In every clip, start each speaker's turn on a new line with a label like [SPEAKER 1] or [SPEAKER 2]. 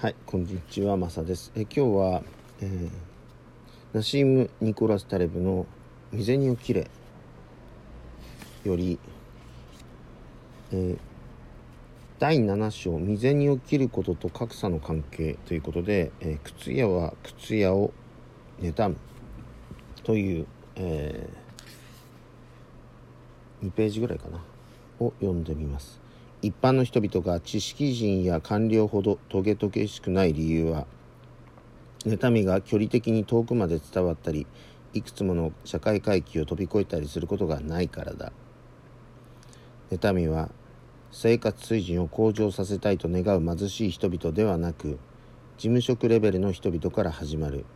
[SPEAKER 1] はい、こんにちは、マサです。え今日は、えーナシーム・ニコラス・タレブの「未銭を切れ」より、えー第7章「未銭を切ることと格差の関係」ということで「えー靴屋は靴屋を妬む」という、え2ページぐらいかなを読んでみます。一般の人々が知識人や官僚ほどトゲトゲしくない理由は妬みが距離的に遠くまで伝わったりいくつもの社会階級を飛び越えたりすることがないからだ。妬みは生活水準を向上させたいと願う貧しい人々ではなく事務職レベルの人々から始まる。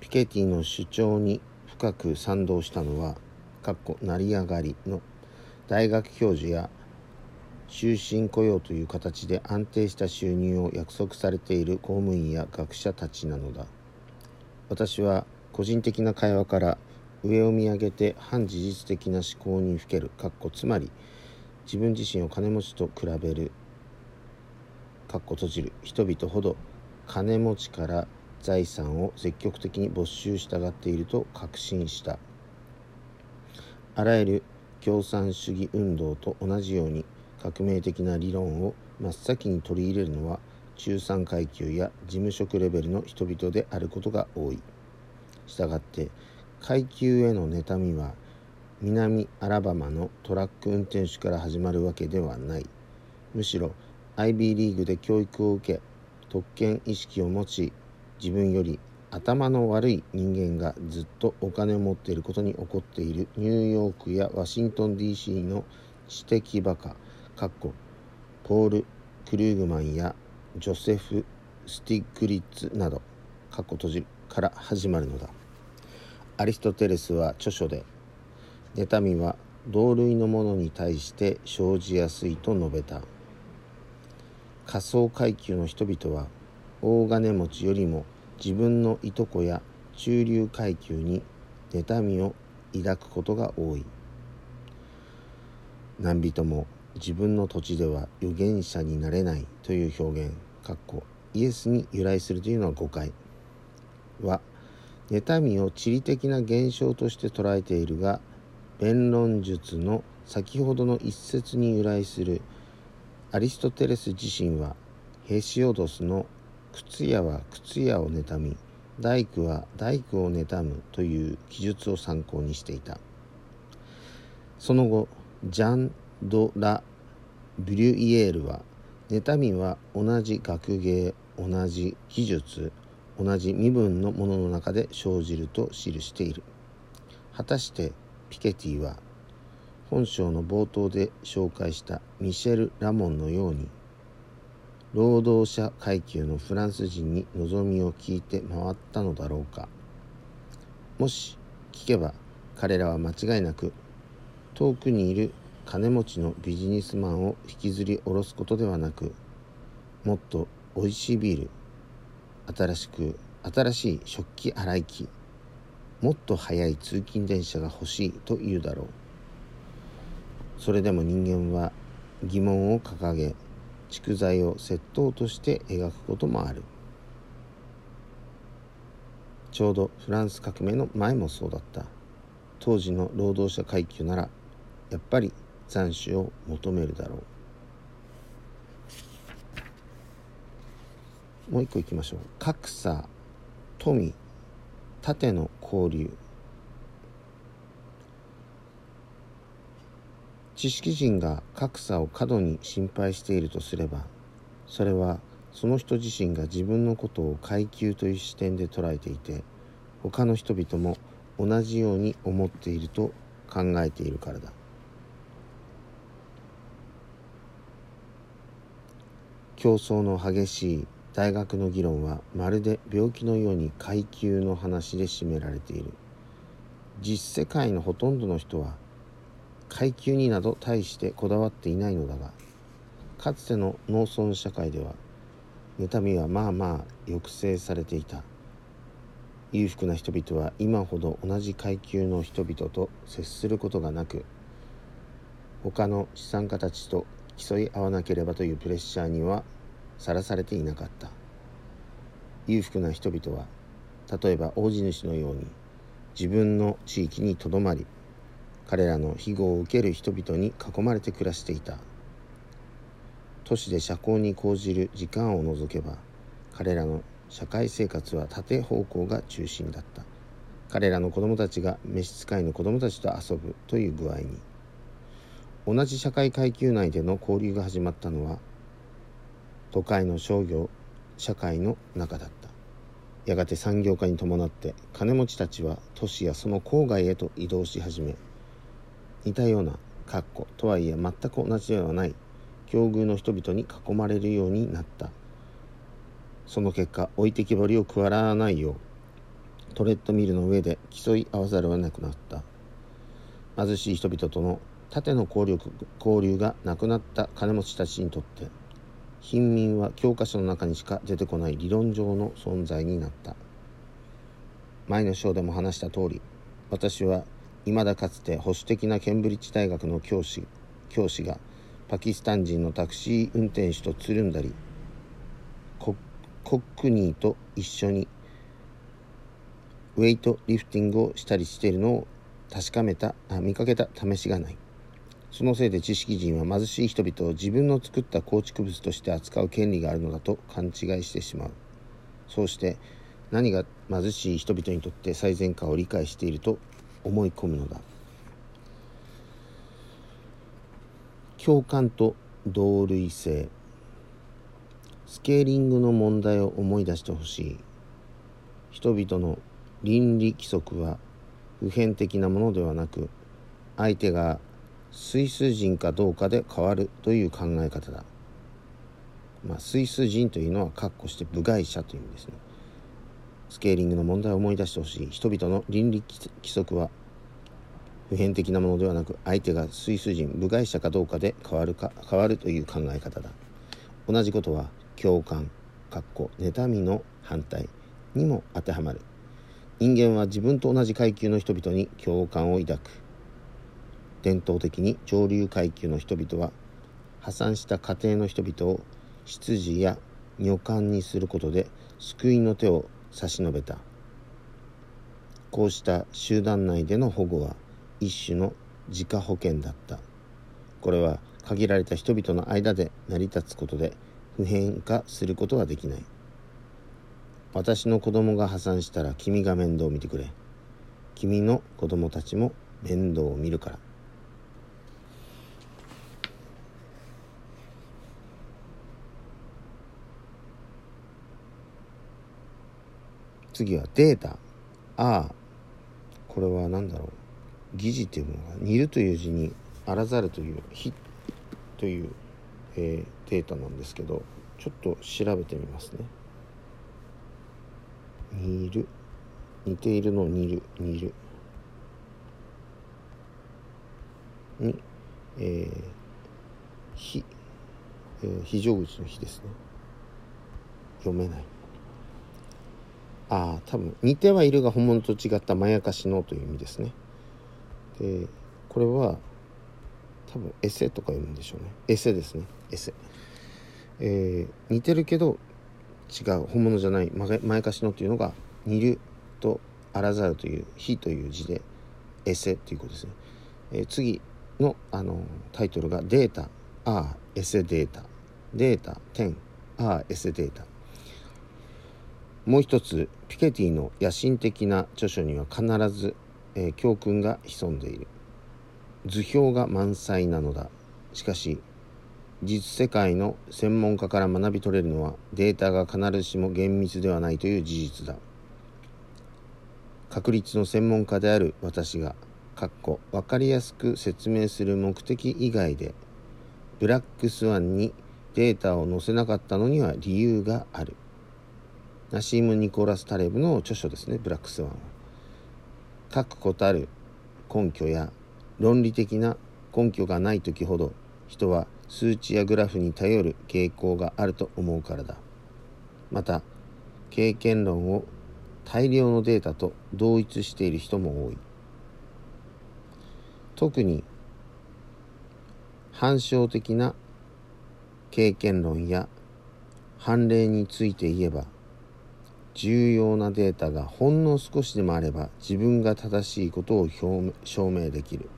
[SPEAKER 1] ピケティの主張に深く賛同したのはかっこ成り上がりの大学教授や終身雇用という形で安定した収入を約束されている公務員や学者たちなのだ。私は個人的な会話から上を見上げて反事実的な思考にふける。かっこつまり自分自身を金持ちと比べる。かっこ閉じる。人々ほど金持ちから財産を積極的に没収したがっていると確信した。あらゆる共産主義運動と同じように革命的な理論を真っ先に取り入れるのは中産階級や事務職レベルの人々であることが多い。したがって階級への妬みは南アラバマのトラック運転手から始まるわけではない。むしろ IB リーグで教育を受け特権意識を持ち自分より頭の悪い人間がずっとお金を持っていることに怒っているニューヨークやワシントン DC の知的バカポール・クルーグマンやジョセフ・スティグリッツなどかっこ閉じるから始まるのだ。アリストテレスは著書で妬みは同類のものに対して生じやすいと述べた。仮想階級の人々は大金持ちよりも自分のいとこや中流階級に妬みを抱くことが多い。何人も自分の土地では預言者になれないという表現かっこイエスに由来するというのは誤解。は妬みを地理的な現象として捉えているが弁論術の先ほどの一節に由来するアリストテレス自身はヘシオドスの靴屋は靴屋を妬み大工は大工を妬むという記述を参考にしていた。その後ジャン・ド・ラ・ブリュイエールは妬みは同じ学芸同じ技術同じ身分のものの中で生じると記している。果たしてピケティは本章の冒頭で紹介したミシェル・ラモンのように労働者階級のフランス人に望みを聞いて回ったのだろうか。もし聞けば彼らは間違いなく遠くにいる金持ちのビジネスマンを引きずり下ろすことではなくもっとおいしいビール新しく新しい食器洗い機もっと速い通勤電車が欲しいと言うだろう。それでも人間は疑問を掲げ蓄財を窃盗として描くこともある。ちょうどフランス革命の前もそうだった。当時の労働者階級ならやっぱり斬首を求めるだろう。もう一個いきましょう。格差富縦の交流。知識人が格差を過度に心配しているとすればそれはその人自身が自分のことを階級という視点で捉えていて他の人々も同じように思っていると考えているからだ。競争の激しい大学の議論はまるで病気のように階級の話で占められている。実世界のほとんどの人は階級になど大してこだわっていないのだがかつての農村社会では妬みはまあまあ抑制されていた。裕福な人々は今ほど同じ階級の人々と接することがなく他の資産家たちと競い合わなければというプレッシャーにはさらされていなかった。裕福な人々は例えば大地主のように自分の地域にとどまり彼らの庇護を受ける人々に囲まれて暮らしていた。都市で社交に講じる時間を除けば彼らの社会生活は縦方向が中心だった。彼らの子供たちが召使いの子供たちと遊ぶという具合に同じ社会階級内での交流が始まったのは都会の商業社会の中だった。やがて産業化に伴って金持ちたちは都市やその郊外へと移動し始め似たような格好とはいえ全く同じではない境遇の人々に囲まれるようになった。その結果置いてきぼりを食らないようトレッドミルの上で競い合わざるを得なくなった。貧しい人々との縦の交流交流がなくなった金持ちたちにとって貧民は教科書の中にしか出てこない理論上の存在になった。前の章でも話した通り私は未だかつて保守的なケンブリッジ大学の教師教師がパキスタン人のタクシー運転手とつるんだりコックニーと一緒にウェイトリフティングをしたりしているのを確かめたあ見かけた試しがない。そのせいで知識人は貧しい人々を自分の作った構築物として扱う権利があるのだと勘違いしてしまう。そうして何が貧しい人々にとって最善かを理解していると思い込むのだ。共感と同類性。スケーリングの問題を思い出してほしい。人々の倫理規則は普遍的なものではなく相手がスイス人かどうかで変わるという考え方だ。まあ、スイス人というのは括弧して部外者という意味ですね。スケーリングの問題を思い出してほしい。人々の倫理規則は普遍的なものではなく相手がスイス人部外者かどうかで変わるか変わるという考え方だ。同じことは共感、括弧妬みの反対にも当てはまる。人間は自分と同じ階級の人々に共感を抱く。伝統的に上流階級の人々は破産した家庭の人々を執事や女官にすることで救いの手を差し伸べた。こうした集団内での保護は一種の自家保険だった。これは限られた人々の間で成り立つことで普遍化することはできない。私の子供が破産したら君が面倒を見てくれ。君の子供たちも面倒を見るから。次はデータ。ああ。これは何だろう。疑似っていうものが、煮るという字に、あらざるという、ひという、えー、データなんですけど、ちょっと調べてみますね。煮る。似ているのを煮る。煮る。に、えー、ひ、えー、非常口の日ですね。読めない。ああ多分似てはいるが本物と違ったまやかしのという意味ですね。でこれは多分エセとか読むんでしょうね。エセですね。エセ。えー、似てるけど違う。本物じゃない。まやかしのっていうのが似るとあらざるという「非」という字でエセっていうことですね、えー、次のあのタイトルが「データ」「ああエセデータ」「データ。10」「ああエセデータ」もう一つピケティの野心的な著書には必ず、えー、教訓が潜んでいる。図表が満載なのだ。しかし実世界の専門家から学び取れるのはデータが必ずしも厳密ではないという事実だ。確率の専門家である私がかっこ分かりやすく説明する目的以外でブラックスワンにデータを載せなかったのには理由がある。ナシーム・ニコラス・タレブの著書ですね。ブラックスワンは。確固たる根拠や論理的な根拠がない時ほど人は数値やグラフに頼る傾向があると思うからだ。また経験論を大量のデータと同一している人も多い。特に反証的な経験論や判例について言えば重要なデータがほんの少しでもあれば自分が正しいことを証明できる。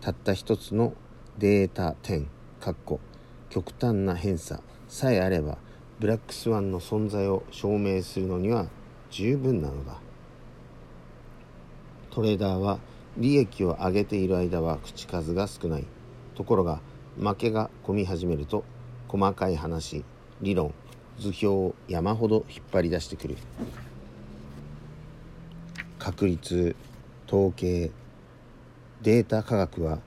[SPEAKER 1] たった一つのデータ点かっこ極端な偏差さえあればブラックスワンの存在を証明するのには十分なのだ。トレーダーは利益を上げている間は口数が少ない。ところが負けが込み始めると細かい話理論図表を山ほど引っ張り出してくる。確率統計データ科学は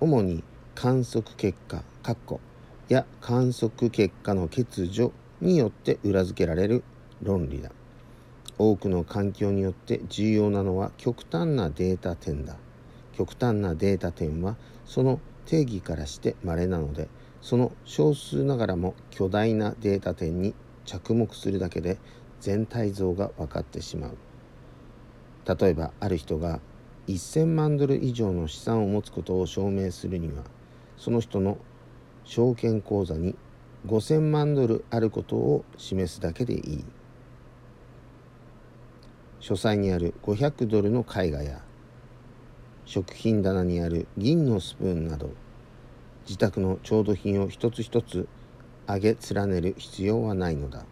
[SPEAKER 1] 主に観測結果や観測結果の欠如によって裏付けられる論理だ。多くの環境によって重要なのは極端なデータ点だ。極端なデータ点はその定義からして稀なのでその少数ながらも巨大なデータ点に着目するだけで全体像が分かってしまう。例えばある人が1000万ドル以上の資産を持つことを証明するにはその人の証券口座に5000万ドルあることを示すだけでいい。書斎にある500ドルの絵画や食品棚にある銀のスプーンなど自宅の調度品を一つ一つ上げ連ねる必要はないのだ。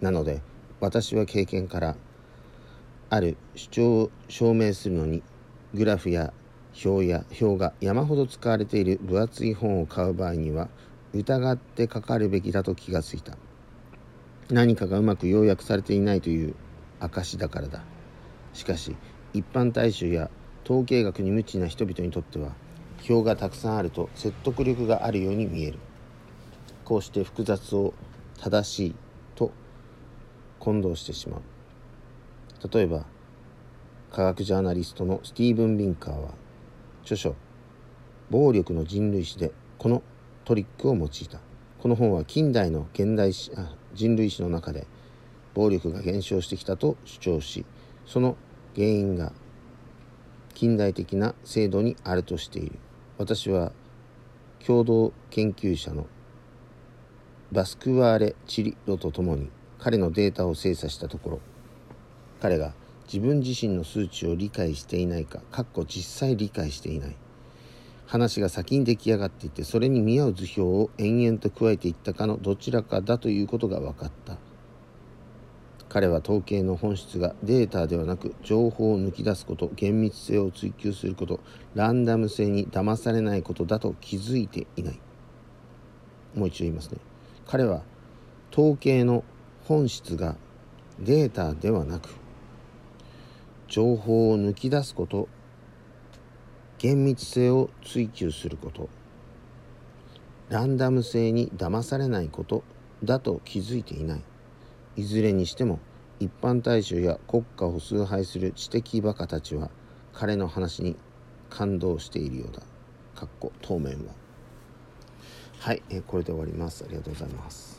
[SPEAKER 1] なので私は経験からある主張を証明するのにグラフや表や表が山ほど使われている分厚い本を買う場合には疑ってかかるべきだと気がついた。何かがうまく要約されていないという証だからだ。しかし一般大衆や統計学に無知な人々にとっては表がたくさんあると説得力があるように見える。こうして複雑を正しいと混同してしまう。例えば科学ジャーナリストのスティーブン・ビンカーは著書「暴力の人類史」でこのトリックを用いた。この本は近代の現代史あ人類史の中で暴力が減少してきたと主張しその原因が近代的な制度にあるとしている。私は共同研究者のバスクワーレ・チリロと共に彼のデータを精査したところ彼が自分自身の数値を理解していないかかっこ実際理解していない。話が先に出来上がっていてそれに見合う図表を延々と加えていったかのどちらかだということが分かった。彼は統計の本質がデータではなく情報を抜き出すこと厳密性を追求することランダム性に騙されないことだと気づいていない。もう一度言いますね。彼は統計の本質がデータではなく情報を抜き出すこと厳密性を追求することランダム性に騙されないことだと気づいていない。いずれにしても一般大衆や国家を崇拝する知的バカたちは彼の話に感動しているようだ。かっこ当面は。はい、えこれで終わります。ありがとうございます。